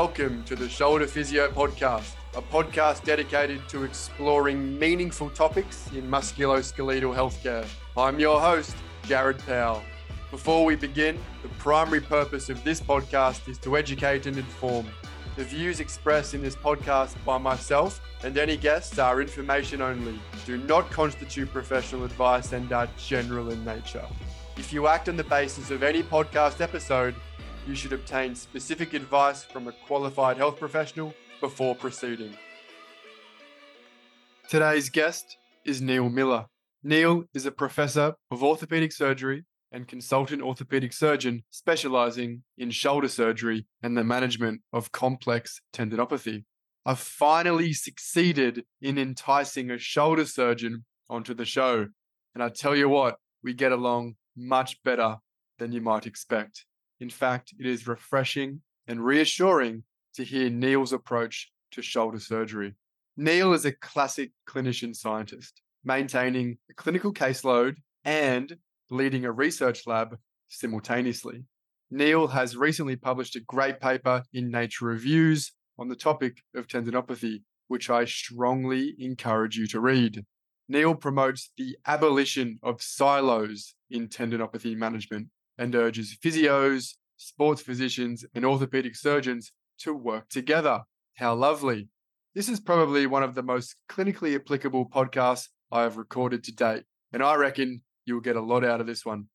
welcome to the Shoulder Physio Podcast, a podcast dedicated to exploring meaningful topics in musculoskeletal healthcare. I'm your host, Jared Powell. Before we begin, the primary purpose of this podcast is to educate and inform. The views expressed in this podcast by myself and any guests are information only, do not constitute professional advice, and are general in nature. If you act on the basis of any podcast episode, you should obtain specific advice from a qualified health professional before proceeding. Today's guest is Neal Millar. Neal is a professor of orthopedic surgery and consultant orthopedic surgeon specializing in shoulder surgery and the management of complex tendinopathy. I've finally succeeded in enticing a shoulder surgeon onto the show. And I tell you what, we get along much better than you might expect. In fact, it is refreshing and reassuring to hear Neal's approach to shoulder surgery. Neal is a classic clinician scientist, maintaining a clinical caseload and leading a research lab simultaneously. Neal has recently published a great paper in Nature Reviews on the topic of tendinopathy, which I strongly encourage you to read. Neal promotes the abolition of silos in tendinopathy management and urges physios, sports physicians, and orthopedic surgeons to work together. How lovely. This is probably one of the most clinically applicable podcasts I have recorded to date, and I reckon you'll get a lot out of this one.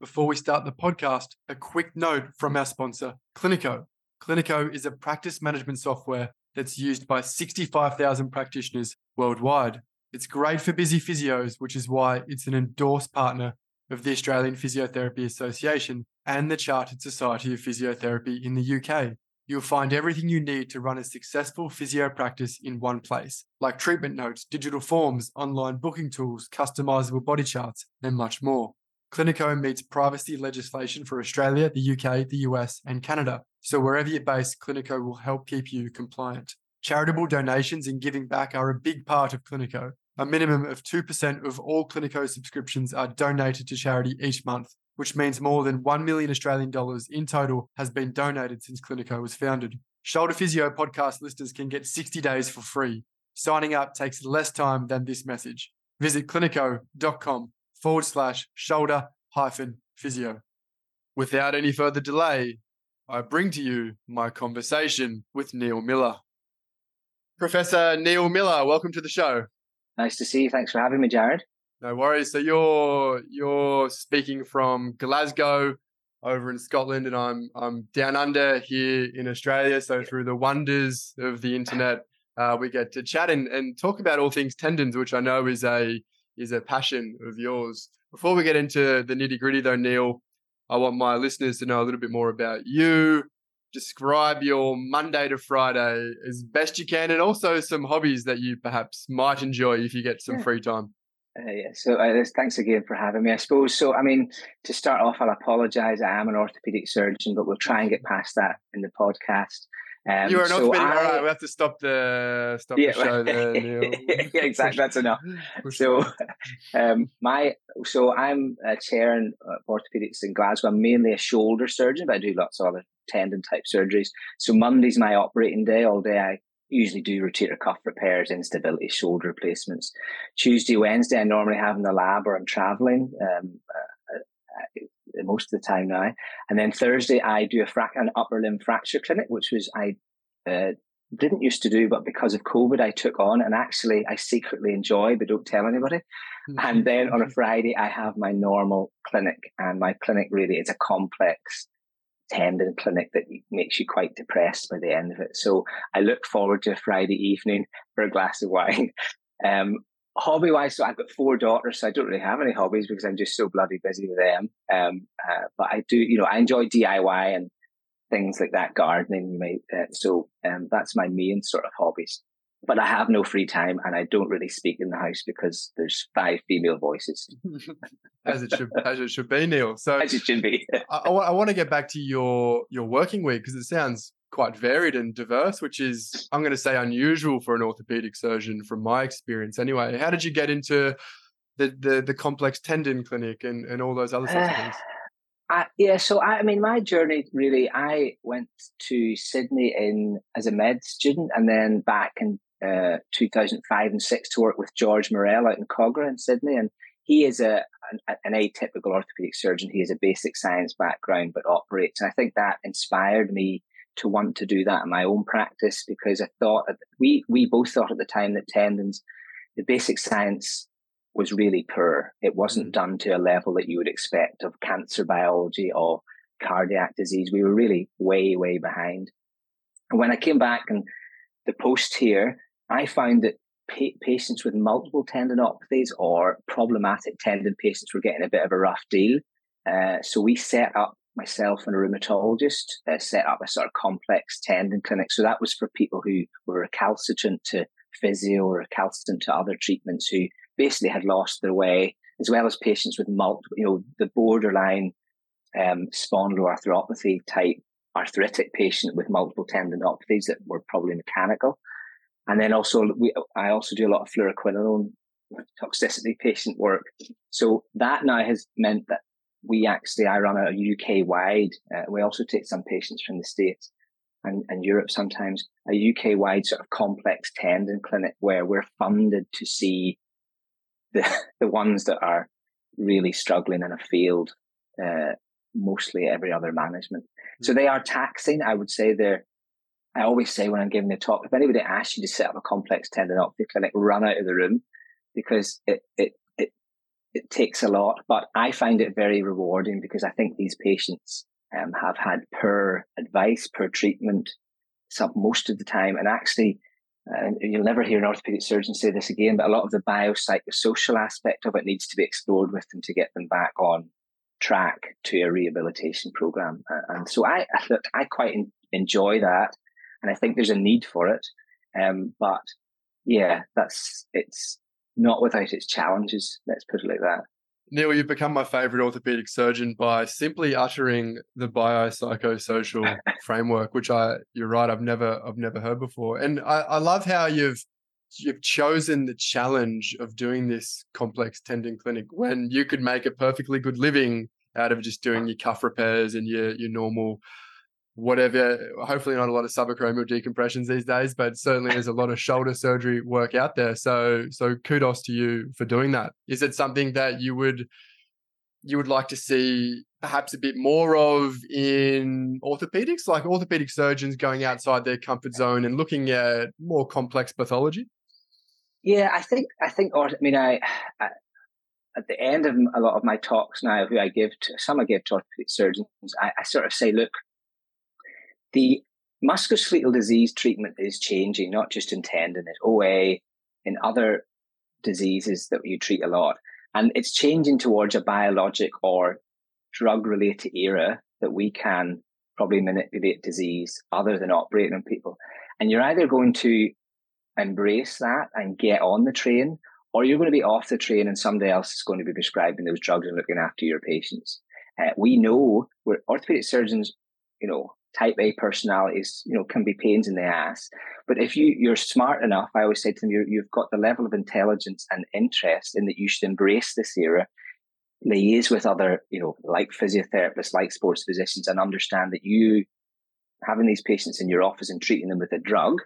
Before we start the podcast, a quick note from our sponsor, Cliniko. Cliniko is a practice management software that's used by 65,000 practitioners worldwide. It's great for busy physios, which is why it's an endorsed partner of the Australian Physiotherapy Association and the Chartered Society of Physiotherapy in the UK. You'll find everything you need to run a successful physio practice in one place, like treatment notes, digital forms, online booking tools, customizable body charts, and much more. Cliniko meets privacy legislation for Australia, the UK, the US, and Canada. So wherever you're based, Cliniko will help keep you compliant. Charitable donations and giving back are a big part of Cliniko. A minimum of 2% of all Cliniko subscriptions are donated to charity each month, which means more than 1 million Australian dollars in total has been donated since Cliniko was founded. Shoulder Physio podcast listeners can get 60 days for free. Signing up takes less time than this message. Visit cliniko.com forward slash shoulder hyphen physio. Without any further delay, I bring to you my conversation with Neal Millar. Professor Neal Millar, welcome to the show. Nice to see you. Thanks for having me, Jared. No worries. So you're you're speaking from Glasgow over in Scotland, and I'm I'm down under here in Australia. So through the wonders of the internet, uh, we get to chat and, and talk about all things tendons, which I know is a is a passion of yours. Before we get into the nitty gritty, though, Neal, I want my listeners to know a little bit more about you, describe your Monday to Friday as best you can, and also some hobbies that you perhaps might enjoy if you get some yeah. free time. Uh, yeah, so uh, thanks again for having me. I suppose so. I mean, to start off, I'll apologise. I am an orthopaedic surgeon, but we'll try and get past that in the podcast. Um, You're not so orthopedic. I, all right, we have to stop the stop yeah, the show there. yeah, exactly. That's enough. so, um, my so I'm a chair in uh, orthopedics in Glasgow. I'm mainly a shoulder surgeon, but I do lots of other tendon type surgeries. So Monday's my operating day. All day I usually do rotator cuff repairs, instability, shoulder replacements. Tuesday, Wednesday, I normally have in the lab or I'm traveling. Um, uh, uh, uh, most of the time now, and then Thursday I do a frac- an upper limb fracture clinic, which was I uh, didn't used to do, but because of COVID, I took on, and actually I secretly enjoy, but don't tell anybody. and then on a Friday, I have my normal clinic, and my clinic really is a complex tendon clinic that makes you quite depressed by the end of it. So I look forward to a Friday evening for a glass of wine. Um, hobby wise, so I've got four daughters, so I don't really have any hobbies because I'm just so bloody busy with them. Um, uh, but I do, you know, I enjoy DIY and things like that, gardening. You may, uh, so um, that's my main sort of hobbies but I have no free time and I don't really speak in the house because there's five female voices. as it should, as it should be, Neal. So as it should be. I, I, I want to get back to your your working week because it sounds quite varied and diverse, which is I'm going to say unusual for an orthopedic surgeon from my experience. Anyway, how did you get into the the, the complex tendon clinic and, and all those other sorts of things? I, yeah, so I, I, mean, my journey really, I went to Sydney in as a med student, and then back in uh, 2005 and six to work with George Murrell out in Kogarah in Sydney, and he is a an, an, atypical orthopedic surgeon. He has a basic science background, but operates. And I think that inspired me to want to do that in my own practice because I thought we we both thought at the time that tendons, the basic science was really poor. It wasn't mm. done to a level that you would expect of cancer biology or cardiac disease. We were really way, way behind. And when I came back and the post here, I found that pa- patients with multiple tendinopathies or problematic tendon patients were getting a bit of a rough deal. Uh, so we set up myself and a rheumatologist uh, set up a sort of complex tendon clinic. So that was for people who were recalcitrant to physio or recalcitrant to other treatments who basically had lost their way, as well as patients with multiple, you know, the borderline um, spondyloarthropathy type arthritic patient with multiple tendinopathies that were probably mechanical. And then also, we, I also do a lot of fluoroquinolone toxicity patient work. So that now has meant that we actually, I run a UK wide, uh, we also take some patients from the States and, and Europe sometimes, a UK wide sort of complex tendon clinic where we're funded to see the the ones that are really struggling in a field, uh, mostly every other management. Mm-hmm. So they are taxing. I would say they're. I always say when I'm giving a talk, if anybody asks you to set up a complex tendinopathy clinic, run out of the room because it it it takes a lot. But I find it very rewarding because I think these patients um, have had poor advice, poor treatment, some most of the time, and actually and you'll never hear an orthopedic surgeon say this again, but a lot of the biopsychosocial aspect of it needs to be explored with them to get them back on track to a rehabilitation program. And so I, I quite enjoy that, and I think there's a need for it. Um, but yeah, that's it's not without its challenges. Let's put it like that. Neal, you've become my favorite orthopedic surgeon by simply uttering the biopsychosocial framework, which I you're right, I've never I've never heard before. And I, I love how you've you've chosen the challenge of doing this complex tendon clinic when you could make a perfectly good living out of just doing your cuff repairs and your your normal whatever. Hopefully, not a lot of subacromial decompressions these days, but certainly there's a lot of shoulder surgery work out there. So, so kudos to you for doing that. Is it something that you would you would like to see perhaps a bit more of in orthopedics, like orthopedic surgeons going outside their comfort zone and looking at more complex pathology? Yeah, I think I think, I mean, I, I at the end of a lot of my talks now, who I give to some I give to orthopedic surgeons, I, I sort of say, look, the musculoskeletal disease treatment is changing, not just in tendon, it's OA, in other diseases that you treat a lot. And it's changing towards a biologic or drug related era that we can probably manipulate disease other than operating on people. And you're either going to embrace that and get on the train, or you're going to be off the train and somebody else is going to be prescribing those drugs and looking after your patients. Uh, we know we're orthopedic surgeons, you know, type A personalities, you know, can be pains in the ass. But if you you're smart enough, I always say to them, you you've got the level of intelligence and interest in that you should embrace this era, liaise with other, you know, like physiotherapists, like sports physicians, and understand that you having these patients in your office and treating them with a drug,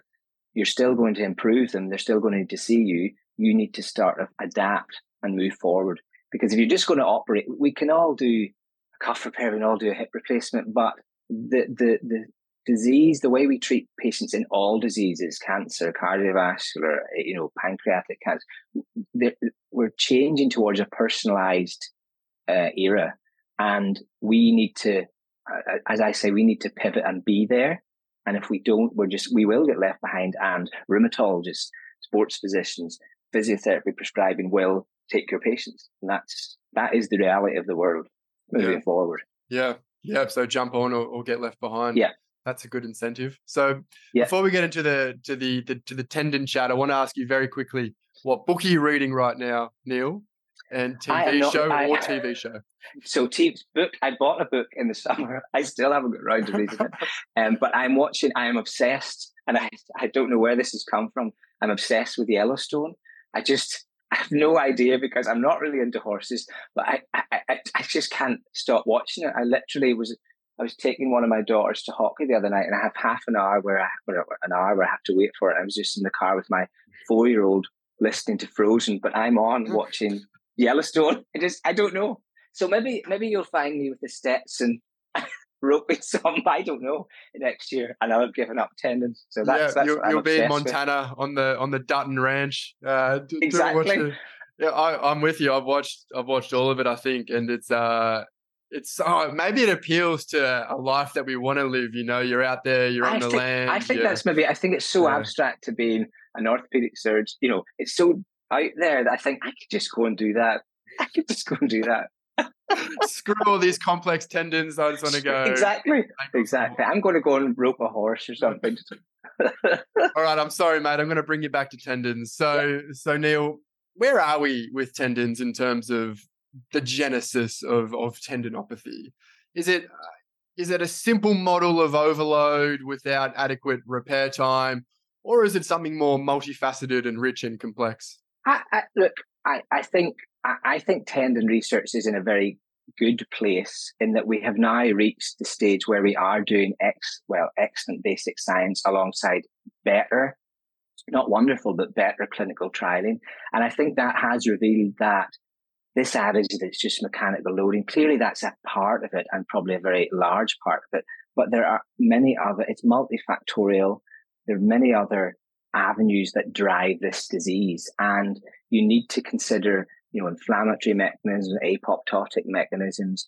you're still going to improve them. They're still going to need to see you. You need to start to adapt and move forward. Because if you're just going to operate, we can all do a cuff repair, we can all do a hip replacement, but the, the, the disease, the way we treat patients in all diseases, cancer, cardiovascular, you know, pancreatic cancer, we're changing towards a personalized uh, era. And we need to, uh, as I say, we need to pivot and be there. And if we don't, we're just, we will get left behind. And rheumatologists, sports physicians, physiotherapy prescribing will take your patients. And that's, that is the reality of the world moving yeah. forward. Yeah. Yeah, so jump on or, or get left behind. Yeah, that's a good incentive. So yeah. before we get into the to the, the to the tendon chat, I want to ask you very quickly what book are you reading right now, Neal? And TV not, show I, or TV show? So, TV book. I bought a book in the summer. I still haven't got around to reading it. Um, but I'm watching. I am obsessed, and I I don't know where this has come from. I'm obsessed with Yellowstone. I just I have no idea because I'm not really into horses, but I, I, I, just can't stop watching it. I literally was I was taking one of my daughters to hockey the other night, and I have half an hour where I an hour where I have to wait for it. I was just in the car with my four year old listening to Frozen, but I'm on watching Yellowstone. I just I don't know. So maybe maybe you'll find me with the steps and roping some. I don't know next year, and I'll have given up tendons. So that's, yeah, that's you'll, you'll be in Montana with. on the on the Dutton Ranch. Uh, exactly. yeah, I, I'm with you. I've watched I've watched all of it. I think, and it's uh it's oh, maybe it appeals to a life that we want to live. You know, you're out there, you're on I the land. I think that's maybe. I think it's so yeah. abstract to being an orthopedic surgeon. You know, it's so out there that I think I could just go and do that. I could just go and do that. Screw all these complex tendons. I just want to go. Exactly. Exactly. I'm going to go and rope a horse or something. all right. I'm sorry, mate. I'm going to bring you back to tendons. So, yeah. so Neal, where are we with tendons in terms of the genesis of of tendinopathy? Is it is it a simple model of overload without adequate repair time, or is it something more multifaceted and rich and complex? I, I, look, I, I think I, I think tendon research is in a very good place in that we have now reached the stage where we are doing ex well excellent basic science alongside better not wonderful but better clinical trialing and i think that has revealed that this adage that it's just mechanical loading, clearly that's a part of it and probably a very large part of it. But there are many other, it's multifactorial. There are many other avenues that drive this disease. And you need to consider, you know, inflammatory mechanisms, apoptotic mechanisms,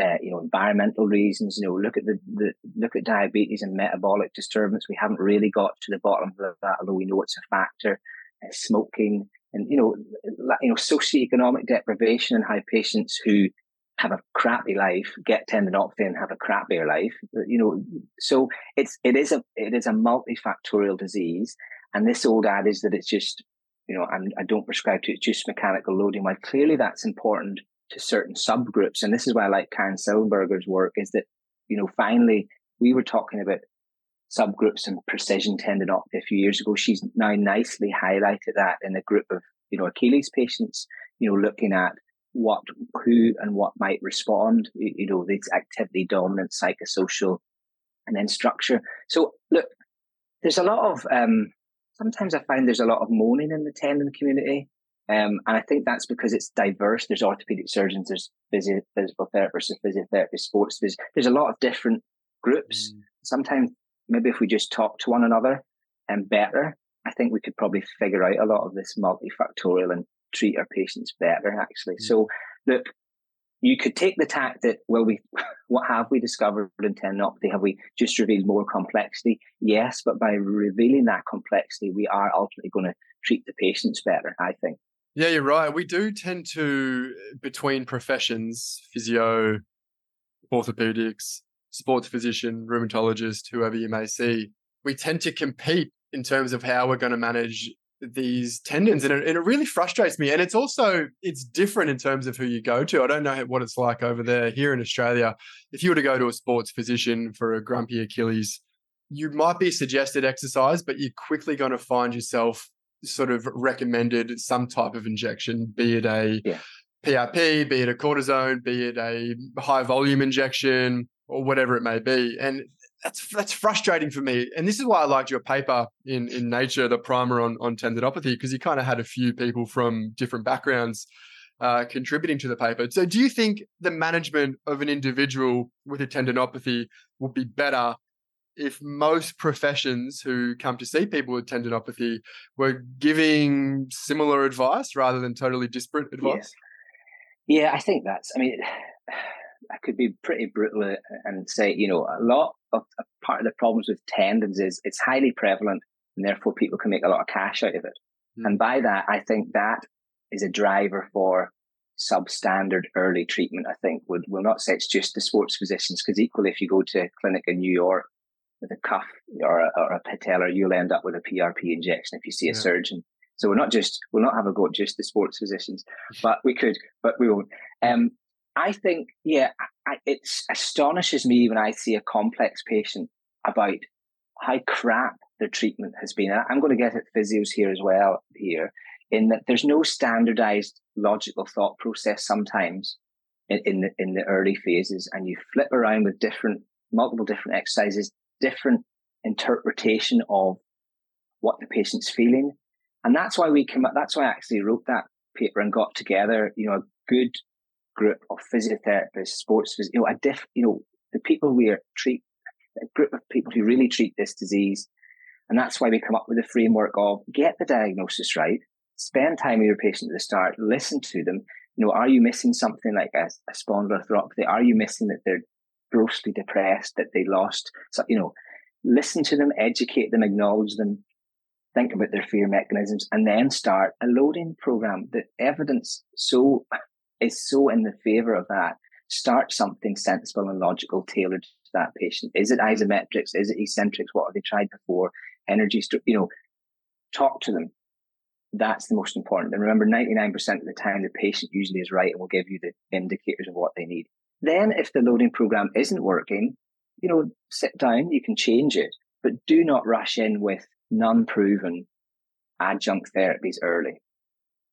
uh, you know, environmental reasons, you know, look at the, the, look at diabetes and metabolic disturbance. We haven't really got to the bottom of that, although we know it's a factor. Uh, smoking, and you know, you know, socioeconomic deprivation and how patients who have a crappy life get tendinopathy and have a crappier life. You know, so it's it is a it is a multifactorial disease, and this old adage that it's just you know I'm, I do not prescribe to it just mechanical loading. Well, clearly that's important to certain subgroups, and this is why I like Karen Silbernagel's work is that you know finally we were talking about subgroups and precision tendinopathy a few years ago. She's now nicely highlighted that in a group of, you know, Achilles patients, you know, looking at what, who and what might respond, you know, this activity dominant, psychosocial, and then structure. So look, there's a lot of, um, sometimes I find there's a lot of moaning in the tendon community. Um, and I think that's because it's diverse. There's orthopedic surgeons, there's physio- physical therapists, there's physiotherapists, sports phys- There's a lot of different groups. Mm. Sometimes maybe if we just talk to one another and better, I think we could probably figure out a lot of this multifactorial and treat our patients better actually. Mm-hmm. So look, you could take the tack that, well, we, what have we discovered in tendinopathy? Have we just revealed more complexity? Yes, but by revealing that complexity, we are ultimately going to treat the patients better, I think. Yeah, you're right. We do tend to, between professions, physio, orthopedics, sports physician, rheumatologist, whoever you may see, we tend to compete in terms of how we're going to manage these tendons and it, and it, really frustrates me and it's also it's different in terms of who you go to i don't know what it's like over there here in australia if you were to go to a sports physician for a grumpy achilles you might be suggested exercise but you're quickly going to find yourself sort of recommended some type of injection be it a yeah. PRP, be it a cortisone, be it a high volume injection, or whatever it may be. And that's that's frustrating for me. And this is why I liked your paper in in Nature, the primer on on tendinopathy, because you kind of had a few people from different backgrounds uh, contributing to the paper. So, do you think the management of an individual with a tendinopathy would be better if most professions who come to see people with tendinopathy were giving similar advice rather than totally disparate advice? Yeah, yeah I think that's. I mean. I could be pretty brutal uh, and say, you know, a lot of part of the problems with tendons is it's highly prevalent and therefore people can make a lot of cash out of it. Mm. And by that, I think that is a driver for substandard early treatment. I think would will not say it's just the sports physicians because equally, if you go to a clinic in New York with a cuff or a, or a patellar, you'll end up with a PRP injection if you see a surgeon. So we're not just we'll not have a go at just the sports physicians, but we could, but we won't. Um, I think, yeah, it astonishes me when I see a complex patient about how crap their treatment has been. And I'm going to get at physios here as well. Here, in that there's no standardized logical thought process sometimes in, in the in the early phases, and you flip around with different multiple different exercises, different interpretation of what the patient's feeling. And that's why we came up, that's why I actually wrote that paper and got together, you know, a good group of physiotherapists, sports, you know, a diff, you know, the people we are treat, a group of people who really treat this disease. And that's why we come up with a framework of get the diagnosis right, spend time with your patient at the start, listen to them. You know, are you missing something like a, a spondyloarthropathy? Are you missing that they're grossly depressed, that they lost? So, you know, listen to them, educate them, acknowledge them, think about their fear mechanisms, and then start a loading program. The evidence so is so in the favor of that. Start something sensible and logical tailored to that patient. Is it isometrics? Is it eccentrics? What have they tried before? Energy, you know, talk to them. That's the most important. And remember, 99% of the time, the patient usually is right and will give you the indicators of what they need. Then, if the loading program isn't working, you know, sit down, you can change it, but do not rush in with non proven adjunct therapies early.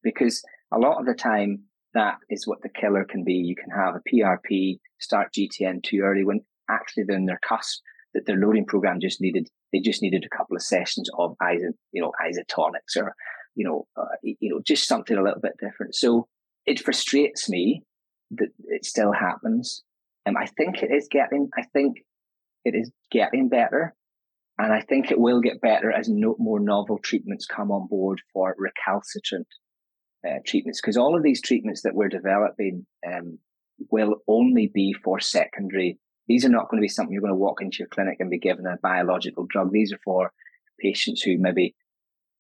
Because a lot of the time, that is what the killer can be. You can have a PRP, start GTN too early when actually they're in their cusp that their loading program just needed, they just needed a couple of sessions of you know, isotonics or, you know, uh, you know, just something a little bit different. So it frustrates me that it still happens. And um, I think it is getting, I think it is getting better. And I think it will get better as no, more novel treatments come on board for recalcitrant uh, treatments. Because all of these treatments that we're developing um, will only be for secondary. These are not going to be something you're going to walk into your clinic and be given a biological drug. These are for patients who maybe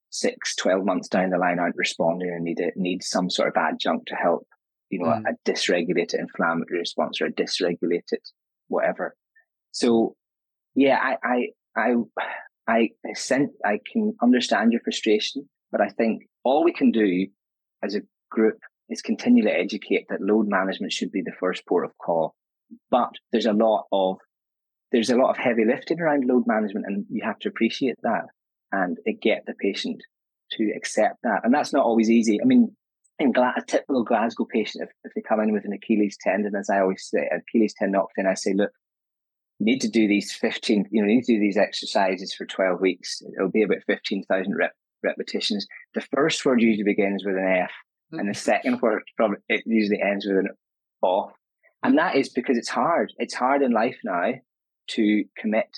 six, 12 months down the line aren't responding and need, it, need some sort of adjunct to help, you know, mm. a, a dysregulated inflammatory response or a dysregulated whatever. So yeah, I, I, I, I, sent, I can understand your frustration, but I think all we can do as a group is continually educate that load management should be the first port of call. But there's a lot of, there's a lot of heavy lifting around load management and you have to appreciate that and uh, get the patient to accept that. And that's not always easy. I mean, in Gla- a typical Glasgow patient, if, if they come in with an Achilles tendon, as I always say, Achilles tendon I say, look, you need to do these 15, you know, you need to do these exercises for 12 weeks. It'll be about 15,000 rep- repetitions. The first word usually begins with an F, mm-hmm. and the second word probably it usually ends with an off. And that is because it's hard. It's hard in life now to commit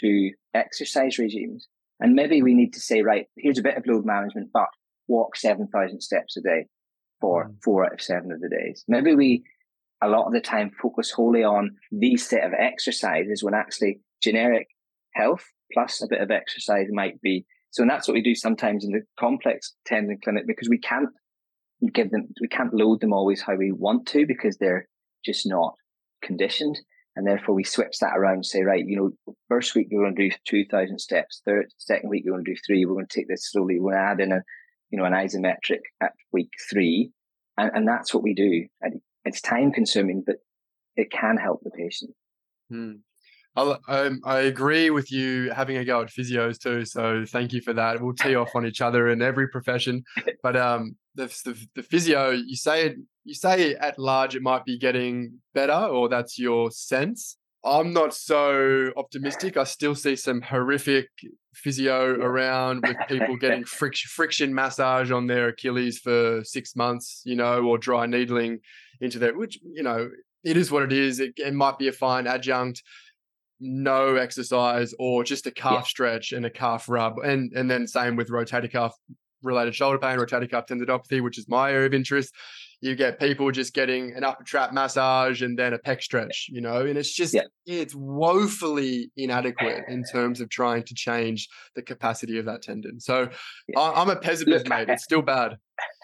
to exercise regimes. And maybe we need to say, right, here's a bit of load management, but walk 7,000 steps a day for mm. four out of seven of the days. Maybe we a lot of the time focus wholly on these set of exercises when actually generic health plus a bit of exercise might be. So, and that's what we do sometimes in the complex tendon clinic because we can't give them, we can't load them always how we want to because they're just not conditioned. And therefore we switch that around and say, right, you know, first week you're going to do 2000 steps. Third, second week you're going to do three. We're going to take this slowly. We're going to add in a, you know, an isometric at week three. And, and that's what we do. And it's time consuming, but it can help the patient. Hmm. I um, I agree with you having a go at physios too. So thank you for that. We'll tee off on each other in every profession. But um, the, the, the physio, you say you say at large it might be getting better, or that's your sense. I'm not so optimistic. I still see some horrific physio around with people getting friction, friction massage on their Achilles for six months, you know, or dry needling into there, which, you know, it is what it is. It, it might be a fine adjunct, no exercise or just a calf yeah. stretch and a calf rub. And, and then same with rotator cuff related shoulder pain, rotator cuff tendinopathy, which is my area of interest you get people just getting an upper trap massage and then a pec stretch, you know, and it's just, yeah. it's woefully inadequate in terms of trying to change the capacity of that tendon. So yeah. I, am a pessimist, mate. It's still bad.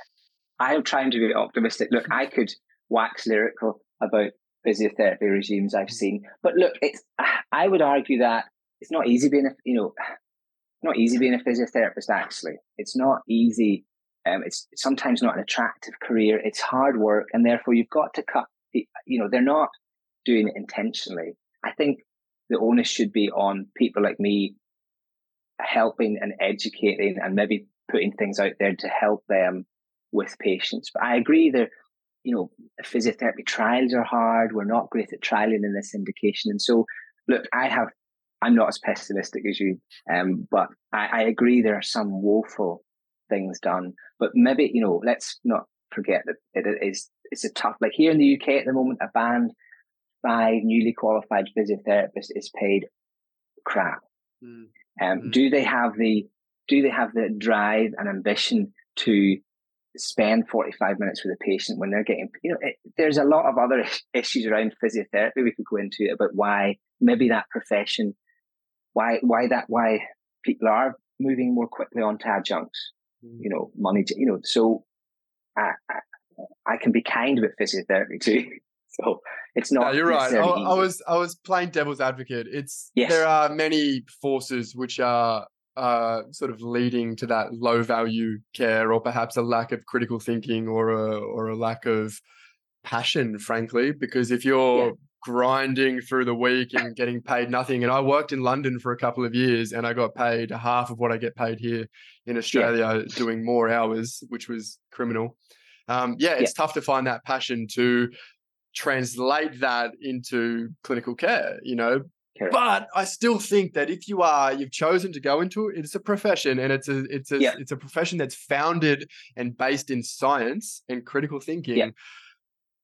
I am trying to be optimistic. Look, I could wax lyrical about physiotherapy regimes I've seen, but look, it's, I would argue that it's not easy being a, you know, not easy being a physiotherapist, actually. It's not easy um, it's sometimes not an attractive career. It's hard work, and therefore you've got to cut. The, you know, they're not doing it intentionally. I think the onus should be on people like me, helping and educating, and maybe putting things out there to help them with patients. But I agree that, you know, physiotherapy trials are hard. We're not great at trialing in this indication. And so, look, I have, I'm not as pessimistic as you, um, but I, I agree there are some woeful things done. But maybe, you know, let's not forget that it is, it's a tough, like here in the UK at the moment, a band by newly qualified physiotherapists is paid crap. Mm. Um, mm. Do they have the do they have the drive and ambition to spend 45 minutes with a patient when they're getting, you know, it, there's a lot of other issues around physiotherapy we could go into about why maybe that profession, why, why that, why people are moving more quickly onto adjuncts, mm. you know, money, you know, so I, I, I can be kind with physiotherapy too. So it's not. No, you're right. I, I, was I was playing devil's advocate. It's yes. there are many forces which are uh, sort of leading to that low value care, or perhaps a lack of critical thinking, or a or a lack of passion, frankly. Because if you're yeah. grinding through the week and getting paid nothing, and I worked in London for a couple of years, and I got paid half of what I get paid here in Australia, yeah. doing more hours, which was criminal. Um, yeah, it's yeah. tough to find that passion to translate that into clinical care. You know, but I still think that if you are you've chosen to go into it, it's a profession and it's a it's a yeah. it's a profession that's founded and based in science and critical thinking. Yeah.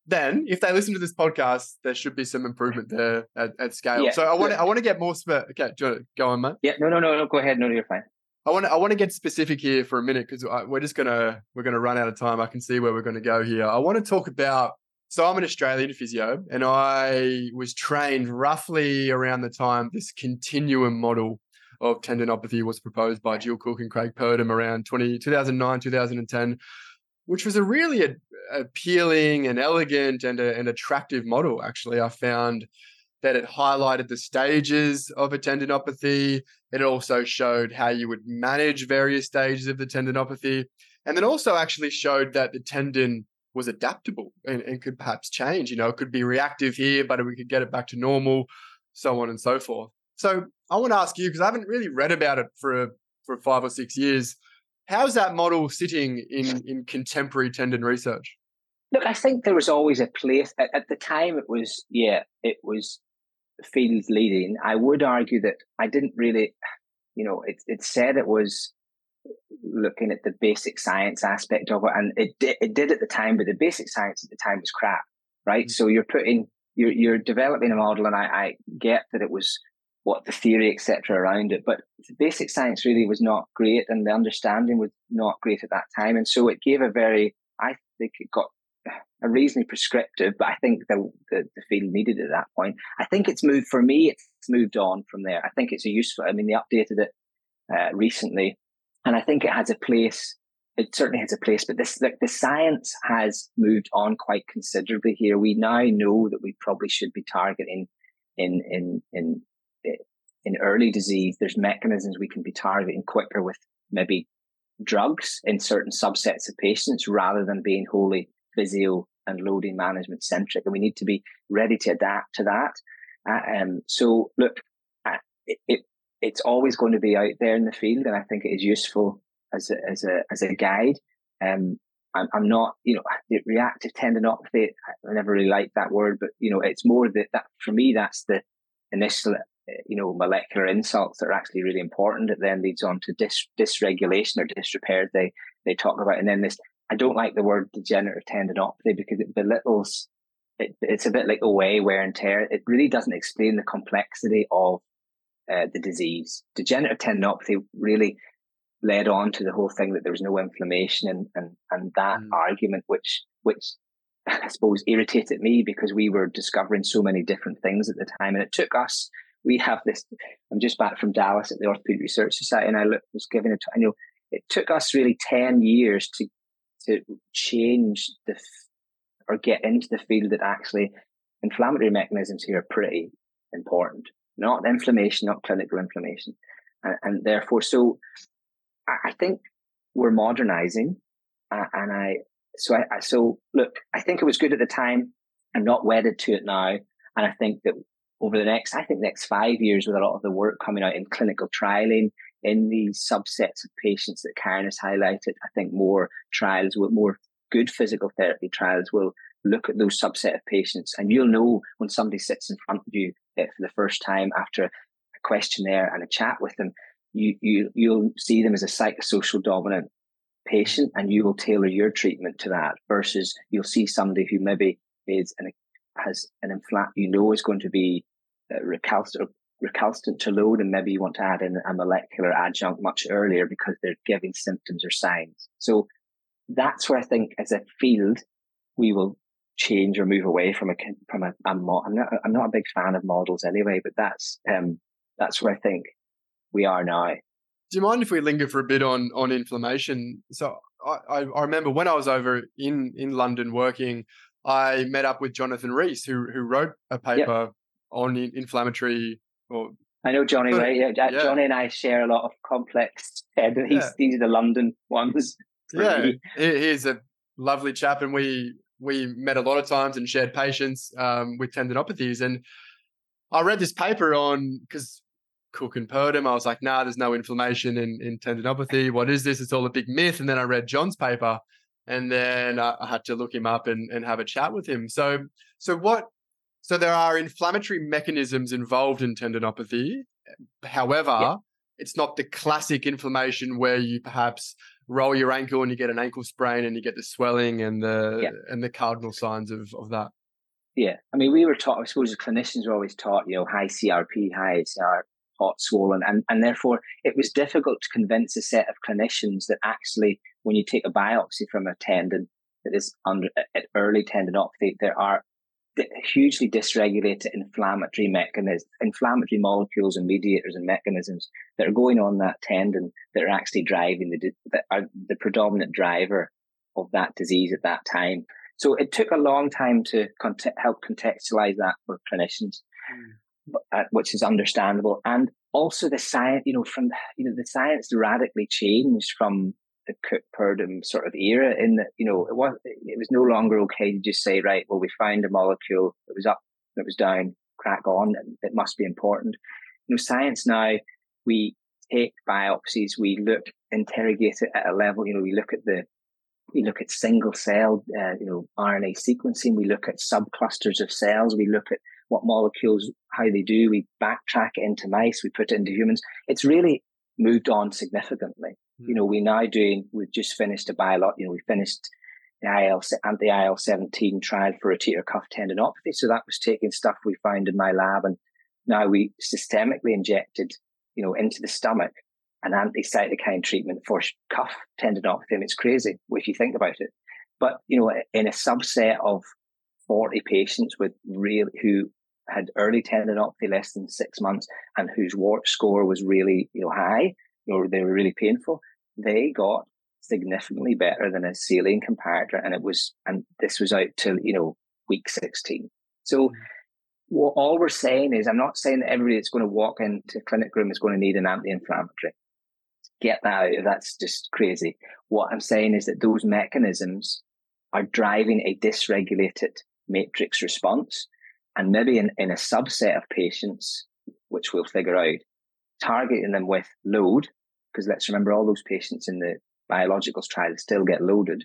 Then, if they listen to this podcast, there should be some improvement there at, at scale. Yeah. So I want to I want to get more spe- okay. go on, mate? Yeah, no, no, no, no. Go ahead. No, you're fine. I want to, I want to get specific here for a minute because we're just gonna we're gonna run out of time. I can see where we're going to go here. I want to talk about so I'm an Australian physio, and I was trained roughly around the time this continuum model of tendinopathy was proposed by Jill Cook and Craig Purdam around 20, 2009, 2010, which was a really a, appealing and elegant and a, an attractive model. Actually, I found that it highlighted the stages of a tendinopathy. It also showed how you would manage various stages of the tendinopathy, and then also actually showed that the tendon was adaptable and, and could perhaps change. You know, it could be reactive here, but we could get it back to normal, so on and so forth. So I want to ask you because I haven't really read about it for for five or six years. How's that model sitting in in contemporary tendon research? Look, I think there was always a place at, at the time. It was yeah, it was field leading. I would argue that I didn't really, you know, it it said it was looking at the basic science aspect of it, and it did, it did at the time, but the basic science at the time was crap, right? Mm-hmm. So you're putting you're you're developing a model, and I, I get that it was what the theory etc around it, but the basic science really was not great, and the understanding was not great at that time, and so it gave a very I think it got a reasonably prescriptive, but I think the, the, the field needed at that point. I think it's moved for me. It's moved on from there. I think it's a useful. I mean, they updated it uh, recently, and I think it has a place. It certainly has a place, but this like the science has moved on quite considerably here. We now know that we probably should be targeting in in in in early disease. There's mechanisms we can be targeting quicker with maybe drugs in certain subsets of patients rather than being wholly physio and loading management centric. And we need to be ready to adapt to that. Uh, um, so look, uh, it, it, it's always going to be out there in the field, and I think it is useful as a as a as a guide. Um, I'm, I'm not, you know, reactive tendinopathy. I never really liked that word, but you know, it's more that that for me, that's the initial, you know, molecular insults that are actually really important. It then leads on to dis, dysregulation or disrepair. They they talk about, and then this. I don't like the word degenerative tendinopathy because it belittles. It, it's a bit like away wear and tear. It really doesn't explain the complexity of uh, the disease. Degenerative tendinopathy really led on to the whole thing that there was no inflammation and and and that mm. argument which which I suppose irritated me because we were discovering so many different things at the time and it took us we have this I'm just back from Dallas at the Orthopedic Research Society and I was giving it I know it took us really 10 years to to change the or get into the field that actually inflammatory mechanisms here are pretty important not inflammation, not clinical inflammation. And, and therefore, so I, think we're modernizing. Uh, and I, so I, I, so look, I think it was good at the time. I'm not wedded to it now. And I think that over the next, I think next five years with a lot of the work coming out in clinical trialing, in these subsets of patients that Karen has highlighted, I think more trials with more good physical therapy trials will look at those subset of patients, and you'll know when somebody sits in front of you uh, for the first time after a questionnaire and a chat with them, you you you'll see them as a psychosocial dominant patient, and you will tailor your treatment to that. Versus you'll see somebody who maybe is an has an inflat you know is going to be uh, recalcitrant recalcitrant to load, and maybe you want to add in a molecular adjunct much earlier because they're giving symptoms or signs. So that's where I think, as a field, we will change or move away from a from a, a mo- I'm not I'm not a big fan of models anyway, but that's um that's where I think we are now. Do you mind if we linger for a bit on on inflammation? So I, I remember when I was over in in London working, I met up with Jonathan Rees, who who wrote a paper yep. on inflammatory or I know Johnny, right? Yeah, yeah, Johnny and I share a lot of complex. Uh, yeah. These are the London ones. Yeah, me. he's a lovely chap, and we we met a lot of times and shared patients um, with tendinopathies. And I read this paper on because Cook and Purdam. I was like, nah, there's no inflammation in, in tendinopathy. What is this? It's all a big myth. And then I read John's paper, and then I, I had to look him up and, and have a chat with him. So, so what? So there are inflammatory mechanisms involved in tendinopathy. However, yeah. it's not the classic inflammation where you perhaps roll your ankle and you get an ankle sprain and you get the swelling and the yeah. and the cardinal signs of of that. Yeah, I mean, we were taught. I suppose the clinicians were always taught, you know, high CRP, high uh, CR, hot, swollen, and and therefore it was difficult to convince a set of clinicians that actually, when you take a biopsy from a tendon that is under at early tendinopathy, there are hugely dysregulated inflammatory mechanisms, inflammatory molecules and mediators and mechanisms that are going on that tendon that are actually driving the that are the predominant driver of that disease at that time. So it took a long time to help contextualize that for clinicians, mm. which is understandable. And also the science, you know, from you know the science radically changed from the Cook Purdam sort of era in that, you know, it was, it was no longer okay to just say, right, well, we find a molecule that was up, that was down, crack on, it must be important. You know, science now, we take biopsies, we look, interrogate it at a level, you know, we look at the, we look at single cell, uh, you know, RNA sequencing, we look at subclusters of cells, we look at what molecules, how they do, we backtrack it into mice, we put it into humans. It's really moved on significantly. Mm. You know, we're now doing, we've just finished a biolog, you know, we finished the IL, anti IL 17 trial for a rotator cuff tendinopathy. So that was taking stuff we found in my lab. And now we systemically injected, you know, into the stomach an anti-cytokine treatment for cuff tendinopathy. And it's crazy if you think about it. But, you know, in a subset of 40 patients with real, who had early tendinopathy less than six months and whose WART score was really, you know, high, or they were really painful, they got significantly better than a saline comparator. And it was, and this was out till, you know, week 16. So mm-hmm. what all we're saying is, I'm not saying that everybody that's going to walk into a clinic room is going to need an anti-inflammatory. Get that out. That's just crazy. What I'm saying is that those mechanisms are driving a dysregulated matrix response. And maybe in, in a subset of patients, which we'll figure out, targeting them with load, because let's remember all those patients in the biologicals trial still get loaded,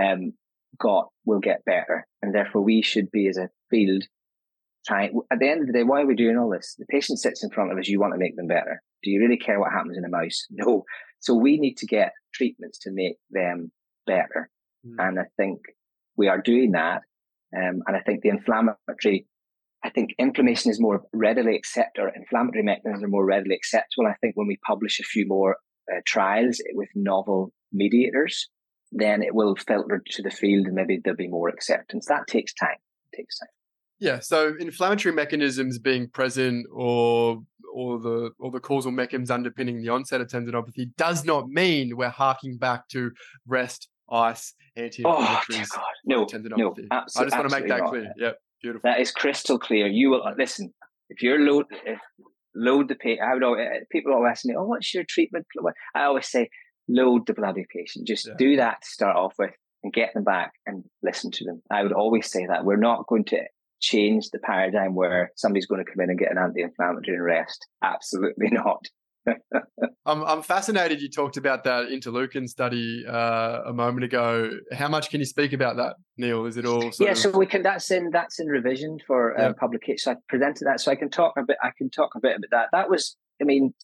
um, got will get better. And therefore we should be as a field trying at the end of the day, why are we doing all this? The patient sits in front of us, you want to make them better. Do you really care what happens in a mouse? No. So we need to get treatments to make them better. Mm. And I think we are doing that. Um, and I think the inflammatory I think inflammation is more readily accepted, or inflammatory mechanisms are more readily acceptable. I think when we publish a few more uh, trials with novel mediators, then it will filter to the field and maybe there'll be more acceptance. That takes time. It takes time. Yeah. So inflammatory mechanisms being present or or the or the causal mechanisms underpinning the onset of tendinopathy does not mean we're harking back to rest, ice, anti-inflammatories. Oh, no, tendinopathy. no, absolutely, I just want to make that not. clear. Yep. Beautiful. That is crystal clear. You will listen. If you're load, if, load the patient. I would always, uh, people always ask me, "Oh, what's your treatment?" I always say, load the bloody patient. Just yeah. do that to start off with, and get them back and listen to them. I would always say that we're not going to change the paradigm where somebody's going to come in and get an anti-inflammatory and rest. Absolutely not. I'm, I'm fascinated you talked about that interleukin study uh, a moment ago. How much can you speak about that, Neal? Is it all? yeah, of... so we can. That's in that's in revision for uh, publication. So I presented that, so I can talk a bit. I can talk a bit about that. That was, I mean,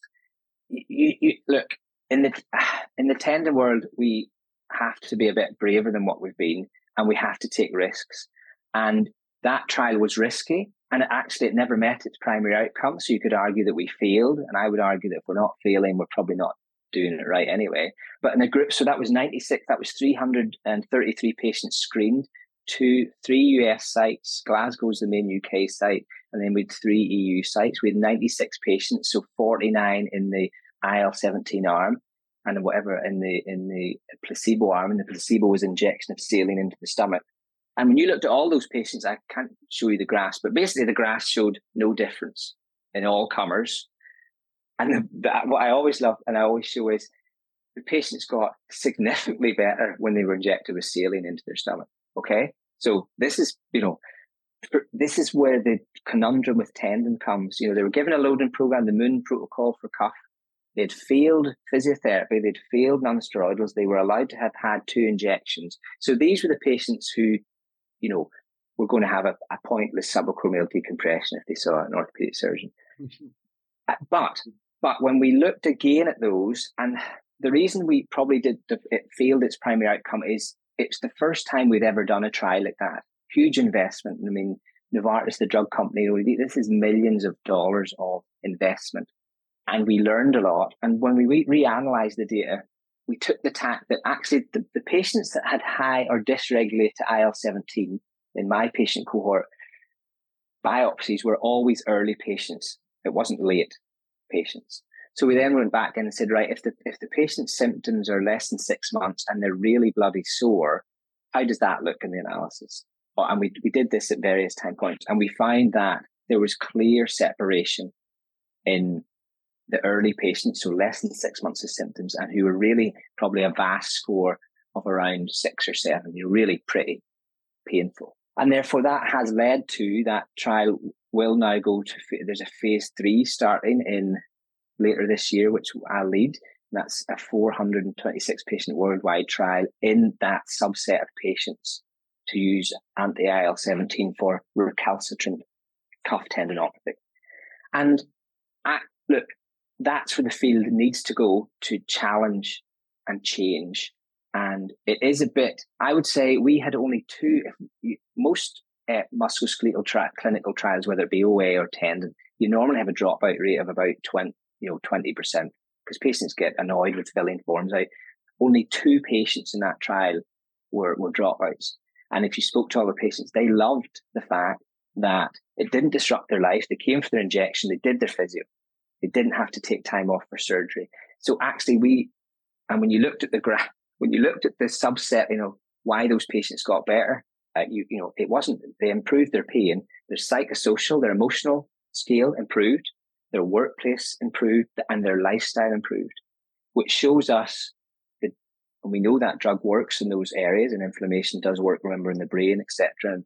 you, you look in the in the tender world, we have to be a bit braver than what we've been, and we have to take risks. And that trial was risky, and actually it never met its primary outcome. So you could argue that we failed, and I would argue that if we're not failing, we're probably not doing it right anyway. But in a group, so that was 96, that was 333 patients screened, two, three US sites, Glasgow's the main UK site, and then we had three EU sites. We had 96 patients, so 49 in the IL 17 arm and whatever in the in the placebo arm, and the placebo was injection of saline into the stomach. And when you looked at all those patients, I can't show you the graphs, but basically the graphs showed no difference in all comers. And the, what I always love and I always show is the patients got significantly better when they were injected with saline into their stomach. Okay. So this is, you know, this is where the conundrum with tendon comes. You know, they were given a loading program, the moon protocol for cuff. They'd failed physiotherapy, they'd failed nonsteroidals, they were allowed to have had two injections. So these were the patients who, you know, we're going to have a, a pointless subacromial decompression if they saw an orthopedic surgeon. Mm-hmm. Uh, but but when we looked again at those, and the reason we probably did the, it failed its primary outcome is it's the first time we'd ever done a trial like that. Huge investment. I mean, Novartis, the drug company, this is millions of dollars of investment and we learned a lot. And when we re- reanalyzed the data, we took the tack that actually the, the patients that had high or dysregulated IL 17 in my patient cohort, biopsies were always early patients. It wasn't late patients. So we then went back and said, right, if the if the patient's symptoms are less than six months and they're really bloody sore, how does that look in the analysis? And we we did this at various time points, and we find that there was clear separation in the early patients, so less than six months of symptoms, and who were really probably a VAS score of around six or seven, you know, really pretty painful. And therefore, that has led to that trial will now go to, there's a phase three starting in later this year, which I'll lead. That's a 426 patient worldwide trial in that subset of patients to use anti IL 17 for recalcitrant cuff tendinopathy. And I, look, that's where the field needs to go to challenge and change. And it is a bit, I would say we had only two, most uh, musculoskeletal clinical trials, whether it be OA or tendon, you normally have a dropout rate of about 20, you know, 20% because patients get annoyed with filling forms out. Only two patients in that trial were, were dropouts. And if you spoke to all the patients, they loved the fact that it didn't disrupt their life. They came for their injection, they did their physio, they didn't have to take time off for surgery. So actually, we, and when you looked at the graph, when you looked at the subset, you know, why those patients got better, uh, you, you know, it wasn't, they improved their pain, their psychosocial, their emotional scale improved, their workplace improved, and their lifestyle improved, which shows us that, and we know that drug works in those areas and inflammation does work, remember, in the brain, etc. And,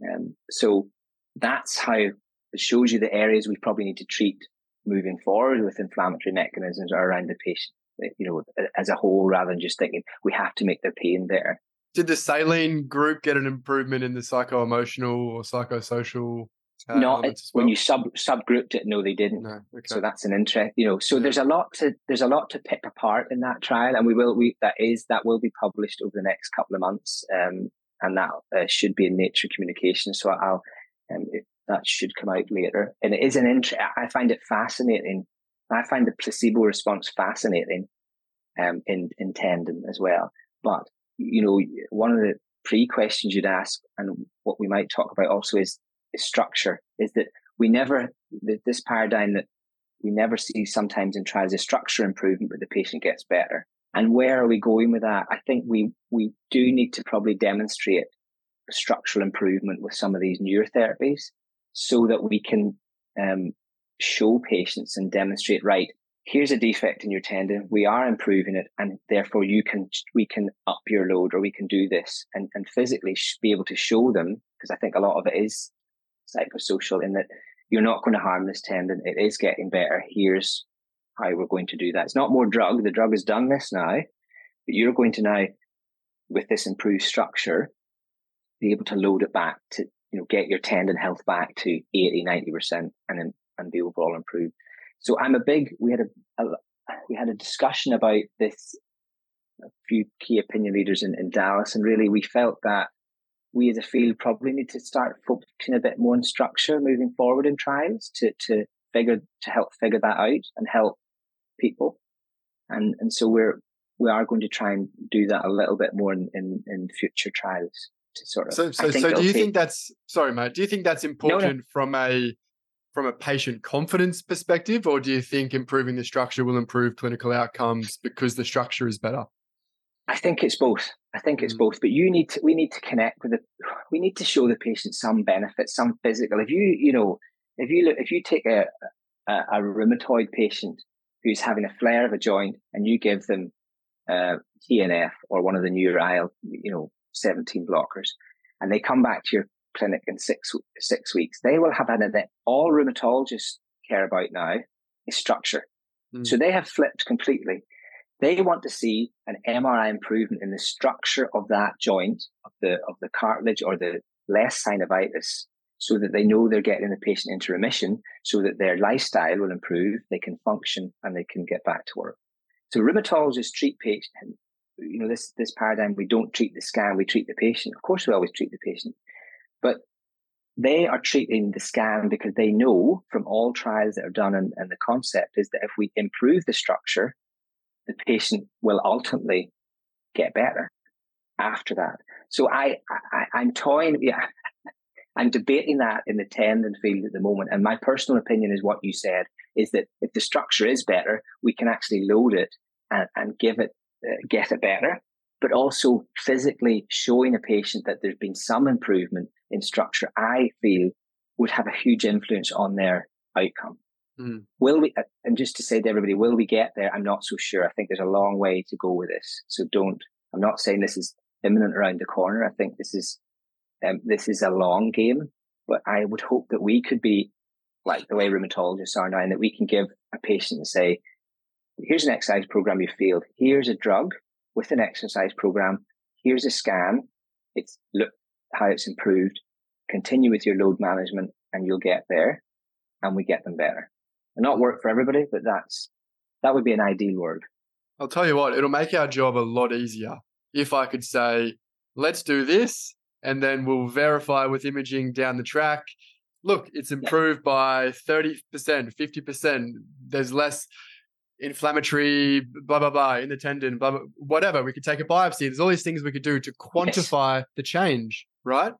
and um, so that's how it shows you the areas we probably need to treat moving forward with inflammatory mechanisms around the patient, you know, as a whole, rather than just thinking we have to make their pain better. Did the saline group get an improvement in the psycho emotional or psychosocial? Uh, Not well? when you sub subgrouped it. No, they didn't. No, okay. So that's an interest. You know, so yeah. there's a lot to there's a lot to pick apart in that trial, and we will we that is that will be published over the next couple of months, um, and that uh, should be in Nature Communication. So I'll um, that should come out later. And it is an interest. I find it fascinating. I find the placebo response fascinating um, in, in as well. But, you know, one of the pre questions you'd ask and what we might talk about also is, is structure is that we never, this paradigm that we never see sometimes in trials is structure improvement, but the patient gets better. And where are we going with that? I think we, we do need to probably demonstrate structural improvement with some of these newer therapies so that we can um, show patients and demonstrate, right, here's a defect in your tendon. We are improving it. And therefore you can, we can up your load or we can do this and, and physically be able to show them. Cause I think a lot of it is psychosocial in that you're not going to harm this tendon. It is getting better. Here's how we're going to do that. It's not more drug. The drug has done this now, but you're going to now, with this improved structure, be able to load it back to, you know, get your tendon health back to 80, 90% and, and be overall improved. So I'm a big, we had a, a we had a discussion about this, a few key opinion leaders in, in Dallas, and really we felt that we as a field probably need to start focusing a bit more on structure moving forward in trials to, to figure to help figure that out and help people. And and so we're we are going to try and do that a little bit more in, in, in future trials to sort of so so, so do you take... think that's sorry mate do you think that's important no, no. from a from a patient confidence perspective or do you think improving the structure will improve clinical outcomes because the structure is better I think it's both. I think it's mm. both. But you need to, we need to connect with the, we need to show the patient some benefit, some physical. If you, you know, if you look, if you take a, a, a rheumatoid patient who's having a flare of a joint and you give them uh, TNF or one of the new IL, you know, 17 blockers, and they come back to your clinic in six six weeks, they will have an event. All rheumatologists care about now is structure. Mm. So they have flipped completely. They want to see an MRI improvement in the structure of that joint, of the of the cartilage or the less synovitis, so that they know they're getting the patient into remission, so that their lifestyle will improve, they can function, and they can get back to work. So rheumatologists treat patients. You know this this paradigm. We don't treat the scan; we treat the patient. Of course, we always treat the patient, but they are treating the scan because they know from all trials that are done and, and the concept is that if we improve the structure the patient will ultimately get better after that. So I, I I'm toying, yeah, I'm debating that in the tendon field at the moment. And my personal opinion is what you said is that if the structure is better, we can actually load it and, and give it, get it better, but also physically showing a patient that there's been some improvement in structure, I feel would have a huge influence on their outcome. Mm. Will we, uh, and just to say to everybody, will we get there? I'm not so sure. I think there's a long way to go with this. So don't, I'm not saying this is imminent around the corner. I think this is, um, this is a long game, but I would hope that we could be like the way rheumatologists are now and that we can give a patient and say, here's an exercise program you failed. Here's a drug with an exercise program. Here's a scan. It's look how it's improved. Continue with your load management and you'll get there and we get them better and not work for everybody, but that's that would be an ideal world. I'll tell you what, it'll make our job a lot easier if I could say, let's do this, and then we'll verify with imaging down the track. Look, it's improved by 30%, 50%. There's less inflammatory, blah, blah, blah, in the tendon, blah, blah, whatever. We could take a biopsy. There's all these things we could do to quantify yes. the change, right?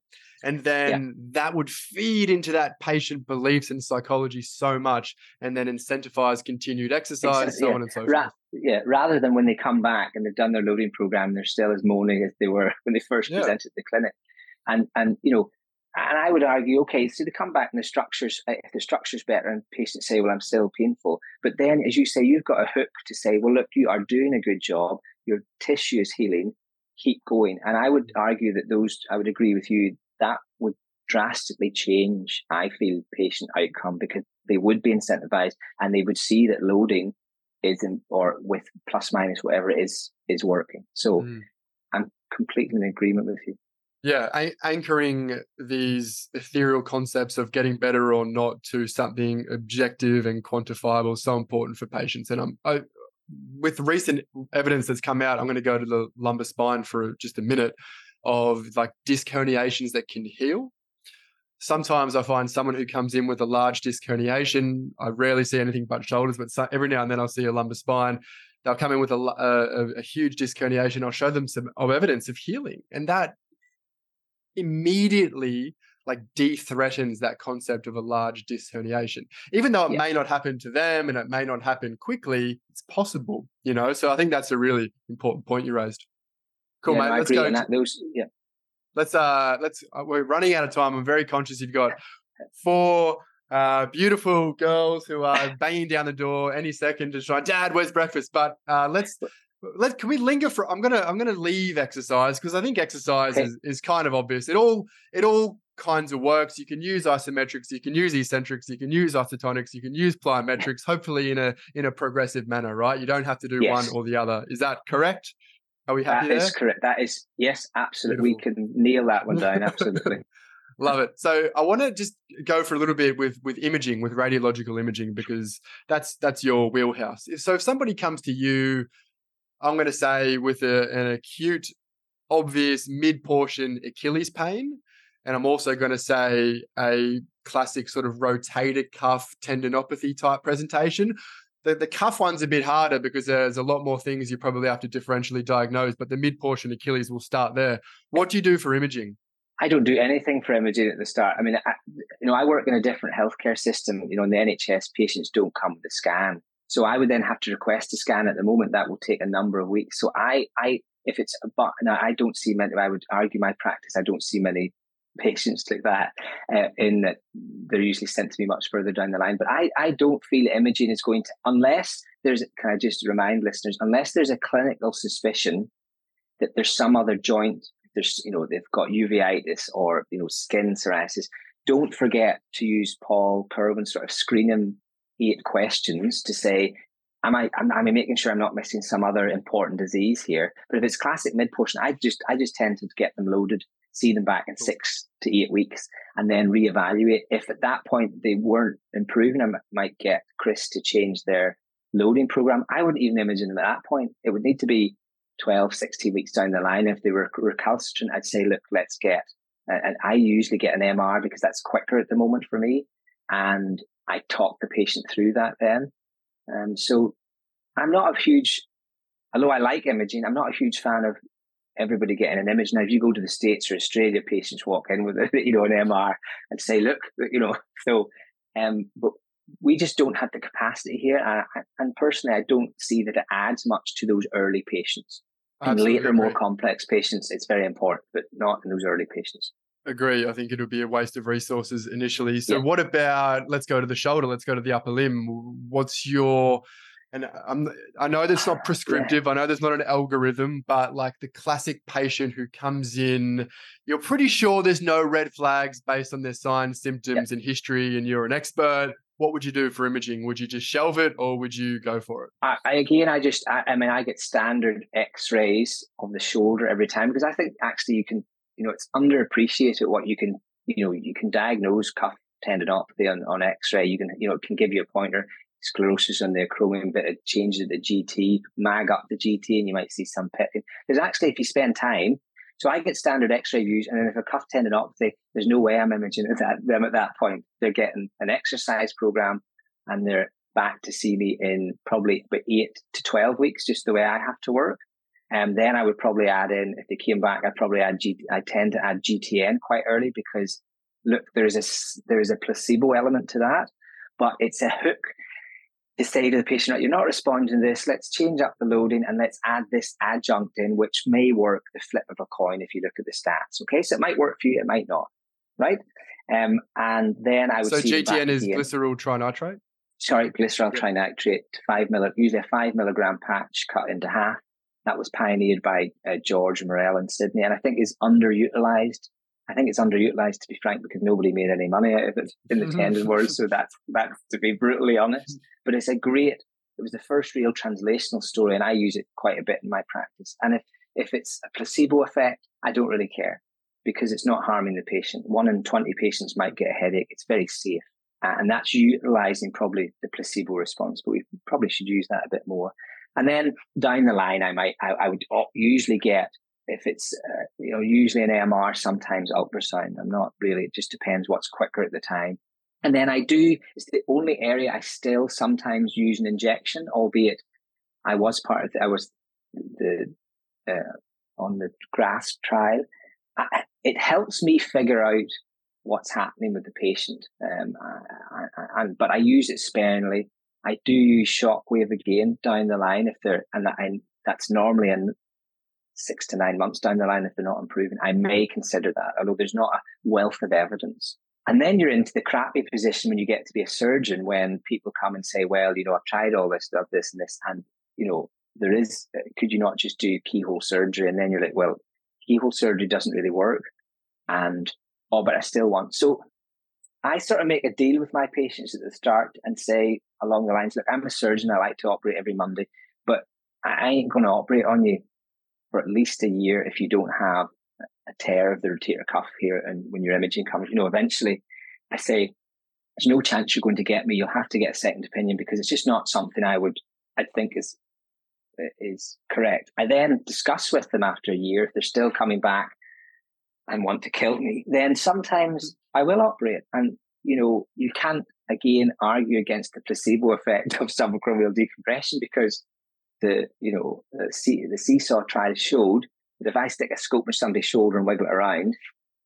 and then yeah. that would feed into that patient beliefs and psychology so much and then incentivize continued exercise exactly, so yeah. on and so Ra- forth yeah rather than when they come back and they've done their loading program they're still as moaning as they were when they first yeah. presented the clinic and and you know and I would argue, okay, so they come back and the structures, eh, if the structure's better and patients say, well, I'm still painful. But then, as you say, you've got a hook to say, well, look, you are doing a good job. Your tissue is healing. Keep going. And I would argue that those, I would agree with you, that would drastically change, I feel, patient outcome because they would be incentivized and they would see that loading isn't or with plus minus whatever it is is working. So mm. I'm completely in agreement with you. Yeah, anchoring these ethereal concepts of getting better or not to something objective and quantifiable is so important for patients. And I'm I, with recent evidence that's come out, I'm going to go to the lumbar spine for just a minute of like disc herniations that can heal. Sometimes I find someone who comes in with a large disc herniation. I rarely see anything but shoulders, but every now and then I'll see a lumbar spine. They'll come in with a, a, a huge disc herniation. I'll show them some of evidence of healing, and that immediately like de-threatens that concept of a large disc herniation even though it yeah. may not happen to them and it may not happen quickly it's possible you know so i think that's a really important point you raised Cool, yeah, mate. let's go. That, those, yeah. Let's uh, let's. Uh, we're running out of time. I'm very conscious you've got four uh, beautiful girls who are banging down the door any second to try. Dad, where's breakfast? But uh, let's let can we linger for i'm gonna i'm gonna leave exercise because i think exercise okay. is, is kind of obvious it all it all kinds of works you can use isometrics you can use eccentrics you can use isotonics you can use plyometrics hopefully in a in a progressive manner right you don't have to do yes. one or the other is that correct are we happy That there? is correct that is yes absolutely Beautiful. we can nail that one down absolutely Love it. So I want to just go for a little bit with with imaging, with radiological imaging, because that's that's your wheelhouse. So if somebody comes to you I'm going to say with a, an acute, obvious mid portion Achilles pain. And I'm also going to say a classic sort of rotator cuff tendinopathy type presentation. The, the cuff one's a bit harder because there's a lot more things you probably have to differentially diagnose, but the mid portion Achilles will start there. What do you do for imaging? I don't do anything for imaging at the start. I mean, I, you know, I work in a different healthcare system. You know, in the NHS, patients don't come with a scan. So I would then have to request a scan at the moment. That will take a number of weeks. So I, I, if it's a but, now I don't see many. I would argue my practice. I don't see many patients like that. Uh, in that they're usually sent to me much further down the line. But I, I don't feel imaging is going to unless there's. Can I just remind listeners? Unless there's a clinical suspicion that there's some other joint. There's, you know, they've got uveitis or you know skin psoriasis. Don't forget to use Paul Kerwin's sort of screening eight questions to say, am I, am, am I making sure I'm not missing some other important disease here? But if it's classic mid portion, I just, I just tend to get them loaded, see them back in mm. six to eight weeks and then reevaluate. If at that point they weren't improving, I might get Chris to change their loading program. I wouldn't even imagine them at that point. It would need to be 12, 16 weeks down the line. If they were recalcitrant, I'd say, look, let's get, and I usually get an MR because that's quicker at the moment for me. And I talk the patient through that then. Um, so I'm not a huge, although I like imaging, I'm not a huge fan of everybody getting an image. Now, if you go to the States or Australia, patients walk in with, a, you know, an MR and say, look, you know, so, um, but we just don't have the capacity here. And, and personally, I don't see that it adds much to those early patients. In later, more complex patients, it's very important, but not in those early patients. Agree. I think it would be a waste of resources initially. So, yeah. what about let's go to the shoulder, let's go to the upper limb. What's your and uh, I'm, I know that's not ah, prescriptive. Yeah. I know there's not an algorithm, but like the classic patient who comes in, you're pretty sure there's no red flags based on their signs, symptoms, yeah. and history, and you're an expert. What would you do for imaging? Would you just shelve it, or would you go for it? I, again, I just, I, I mean, I get standard X-rays of the shoulder every time because I think actually you can you know, it's underappreciated what you can, you know, you can diagnose cuff tendinopathy on, on X-ray. You can, you know, it can give you a pointer. Sclerosis on the acromion, but it changes the GT, mag up the GT, and you might see some pitting. There's actually, if you spend time, so I get standard X-ray views, and then if a cuff tendinopathy, there's no way I'm imaging that, them at that point. They're getting an exercise program, and they're back to see me in probably about eight to twelve weeks, just the way I have to work. And um, then I would probably add in, if they came back, I'd probably add G, I tend to add GTN quite early because look, there's a, there's a placebo element to that, but it's a hook to say to the patient, you're not responding to this. Let's change up the loading and let's add this adjunct in, which may work the flip of a coin if you look at the stats. Okay. So it might work for you. It might not. Right. Um, and then I would so GTN is glycerol trinitrate. Sorry, glycerol yep. trinitrate, five milli, usually a five milligram patch cut into half that was pioneered by uh, George Murrell in Sydney, and I think is underutilized. I think it's underutilized to be frank because nobody made any money out of it in the tendon world. So that's that's to be brutally honest. But it's a great. It was the first real translational story, and I use it quite a bit in my practice. And if if it's a placebo effect, I don't really care because it's not harming the patient. One in twenty patients might get a headache. It's very safe, and that's utilizing probably the placebo response. But we probably should use that a bit more. And then down the line, I might, I, I would usually get, if it's, uh, you know, usually an AMR, sometimes ultrasound. I'm not really, it just depends what's quicker at the time. And then I do, it's the only area I still sometimes use an injection, albeit I was part of, the, I was the, uh, on the GRASP trial. I, it helps me figure out what's happening with the patient. Um, I, I, but I use it sparingly. I do use shockwave again down the line if they're, and, that, and that's normally in six to nine months down the line if they're not improving. I mm-hmm. may consider that, although there's not a wealth of evidence. And then you're into the crappy position when you get to be a surgeon when people come and say, well, you know, I've tried all this stuff, this and this, and, you know, there is, could you not just do keyhole surgery? And then you're like, well, keyhole surgery doesn't really work. And, oh, but I still want. So I sort of make a deal with my patients at the start and say along the lines, look, I'm a surgeon. I like to operate every Monday, but I ain't going to operate on you for at least a year if you don't have a tear of the rotator cuff here. And when your imaging comes, you know, eventually I say, there's no chance you're going to get me. You'll have to get a second opinion because it's just not something I would, I think is, is correct. I then discuss with them after a year if they're still coming back and want to kill me. Then sometimes I will operate, and you know you can't again argue against the placebo effect of subacromial decompression because the you know the, see, the CSAW trial showed that if I stick a scope in somebody's shoulder and wiggle it around,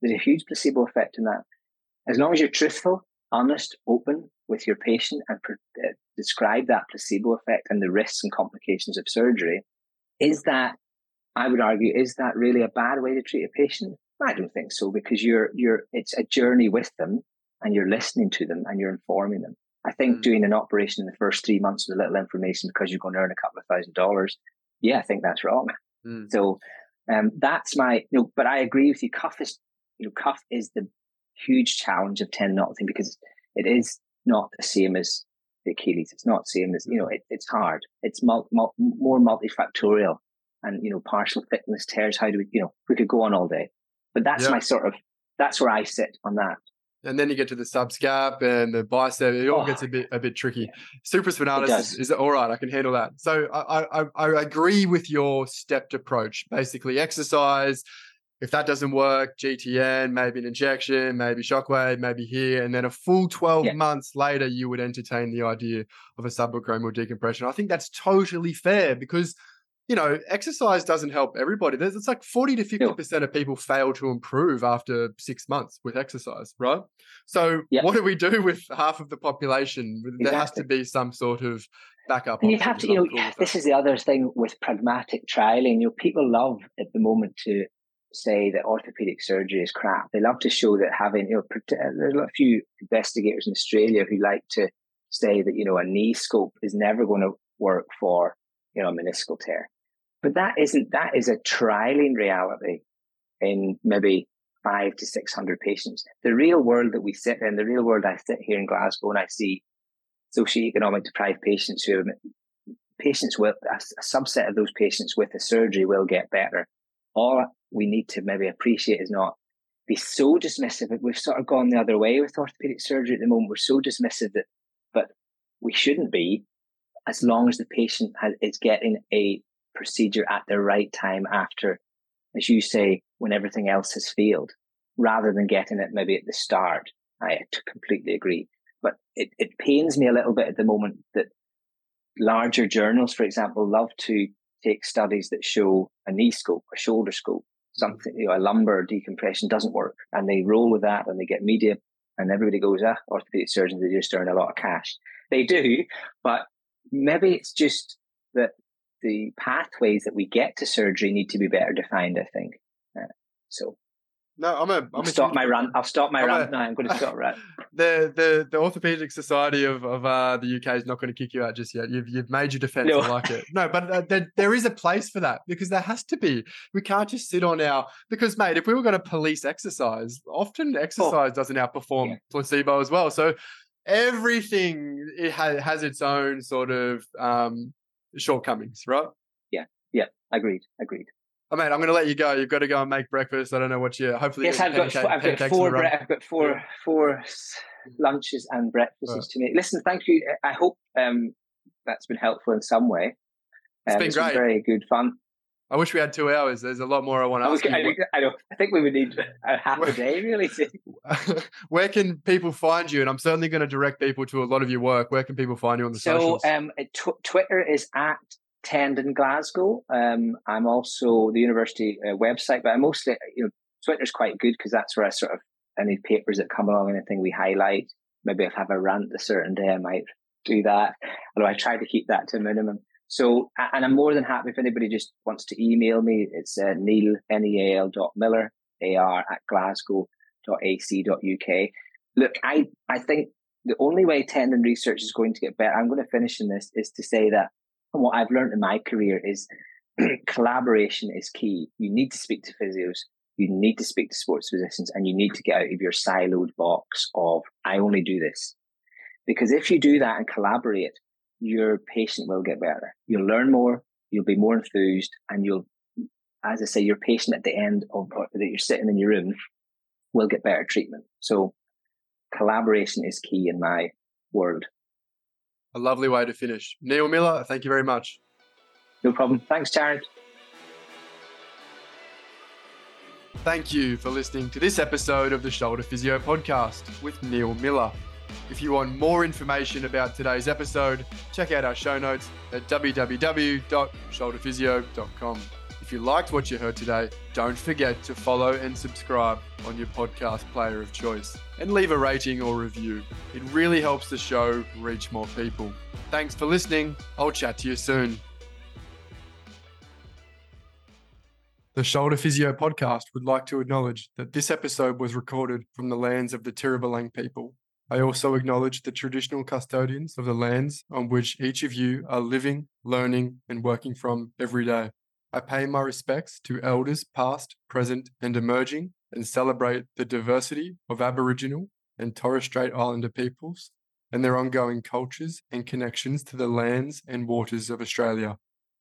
there's a huge placebo effect in that. As long as you're truthful, honest, open with your patient and uh, describe that placebo effect and the risks and complications of surgery, is that, I would argue, is that really a bad way to treat a patient? I don't think so because you're, you're, it's a journey with them and you're listening to them and you're informing them. I think mm. doing an operation in the first three months with a little information because you're going to earn a couple of thousand dollars, yeah, I think that's wrong. Mm. So um, that's my, you know, but I agree with you. Cuff is, you know, cuff is the huge challenge of tendinopathy because it is not the same as the Achilles. It's not the same as, you know, it, it's hard. It's mul- mul- more multifactorial and, you know, partial thickness tears. How do we, you know, we could go on all day, but that's yeah. my sort of, that's where I sit on that and then you get to the subscap and the bicep. It all oh, gets a bit a bit tricky. Supraspinatus is, is all right. I can handle that. So I, I I agree with your stepped approach. Basically, exercise. If that doesn't work, GTN, maybe an injection, maybe shockwave, maybe here, and then a full 12 yeah. months later, you would entertain the idea of a subacromial decompression. I think that's totally fair because you know, exercise doesn't help everybody. There's it's like 40 to 50% of people fail to improve after six months with exercise, right? So what do we do with half of the population? Exactly. There has to be some sort of backup. And you have to, you know, cool this is the other thing with pragmatic trialing. You know, people love at the moment to say that orthopedic surgery is crap. They love to show that having, you know, uh, there's a few investigators in Australia who like to say that, you know, a knee scope is never going to work for, you know, a meniscal tear but that isn't, that is a trialing reality in maybe five to 600 patients. The real world that we sit in, the real world I sit here in Glasgow and I see socioeconomic deprived patients who patients with a, a subset of those patients with a surgery will get better. All we need to maybe appreciate is not be so dismissive. We've sort of gone the other way with orthopedic surgery at the moment. We're so dismissive that, but we shouldn't be as long as the patient has, is getting a procedure at the right time after, as you say, when everything else has failed, rather than getting it maybe at the start. I completely agree. But it, it pains me a little bit at the moment that larger journals, for example, love to take studies that show a knee scope, a shoulder scope, something, you know, a lumbar decompression doesn't work. And they roll with that and they get media and everybody goes, ah, orthopedic surgeons, they just earn a lot of cash. They do, but maybe it's just that the pathways that we get to surgery need to be better defined. I think uh, so. No, I'm a. I'm I'll stop my rant. I'll stop my I'm rant. A, no, I'm going to stop rant. The the the Orthopedic Society of of uh, the UK is not going to kick you out just yet. You've you've made your defence. No. I like it. No, but uh, there, there is a place for that because there has to be. We can't just sit on our because, mate, if we were going to police exercise, often oh. exercise oh. doesn't outperform yeah. placebo as well. So everything it has, has its own sort of um, shortcomings, right? Yeah, yeah, agreed, agreed. Oh man, I'm going to let you go. You've got to go and make breakfast. I don't know what you're. Hopefully, yes, I've got, pancake, I've got four. Bre- I've got four yeah. four lunches and breakfasts right. to make. Listen, thank you. I hope um, that's been helpful in some way. Um, it's been it's great. Been very good fun. I wish we had two hours. There's a lot more I want to ask I, you. I. I think we would need a half a day, really. where can people find you? And I'm certainly going to direct people to a lot of your work. Where can people find you on the so, socials? So, um, tw- Twitter is at Tendon Glasgow. Um, I'm also the university uh, website, but I mostly, you know, Twitter's quite good because that's where I sort of any papers that come along, anything we highlight. Maybe if I have a rant a certain day, I might do that. Although I try to keep that to a minimum. So, and I'm more than happy if anybody just wants to email me. It's uh, neal, N-E-A-L dot Millar, A-R at glasgow dot ac dot uk. Look, I, I think the only way tendon research is going to get better, I'm going to finish in this, is to say that And what I've learned in my career is collaboration is key. You need to speak to physios, you need to speak to sports physicians, and you need to get out of your siloed box of, I only do this. Because if you do that and collaborate, your patient will get better. You'll learn more, you'll be more enthused, and you'll, as I say, your patient at the end of that you're sitting in your room will get better treatment. So collaboration is key in my world. A lovely way to finish. Neal Millar, thank you very much. No problem. Thanks, Jared. Thank you for listening to this episode of the Shoulder Physio Podcast with Neal Millar. If you want more information about today's episode, check out our show notes at www.shoulderphysio.com. If you liked what you heard today, don't forget to follow and subscribe on your podcast player of choice and leave a rating or review. It really helps the show reach more people. Thanks for listening. I'll chat to you soon. The Shoulder Physio podcast would like to acknowledge that this episode was recorded from the lands of the Tirrabalang people. I also acknowledge the traditional custodians of the lands on which each of you are living, learning, and working from every day. I pay my respects to elders past, present, and emerging, and celebrate the diversity of Aboriginal and Torres Strait Islander peoples and their ongoing cultures and connections to the lands and waters of Australia.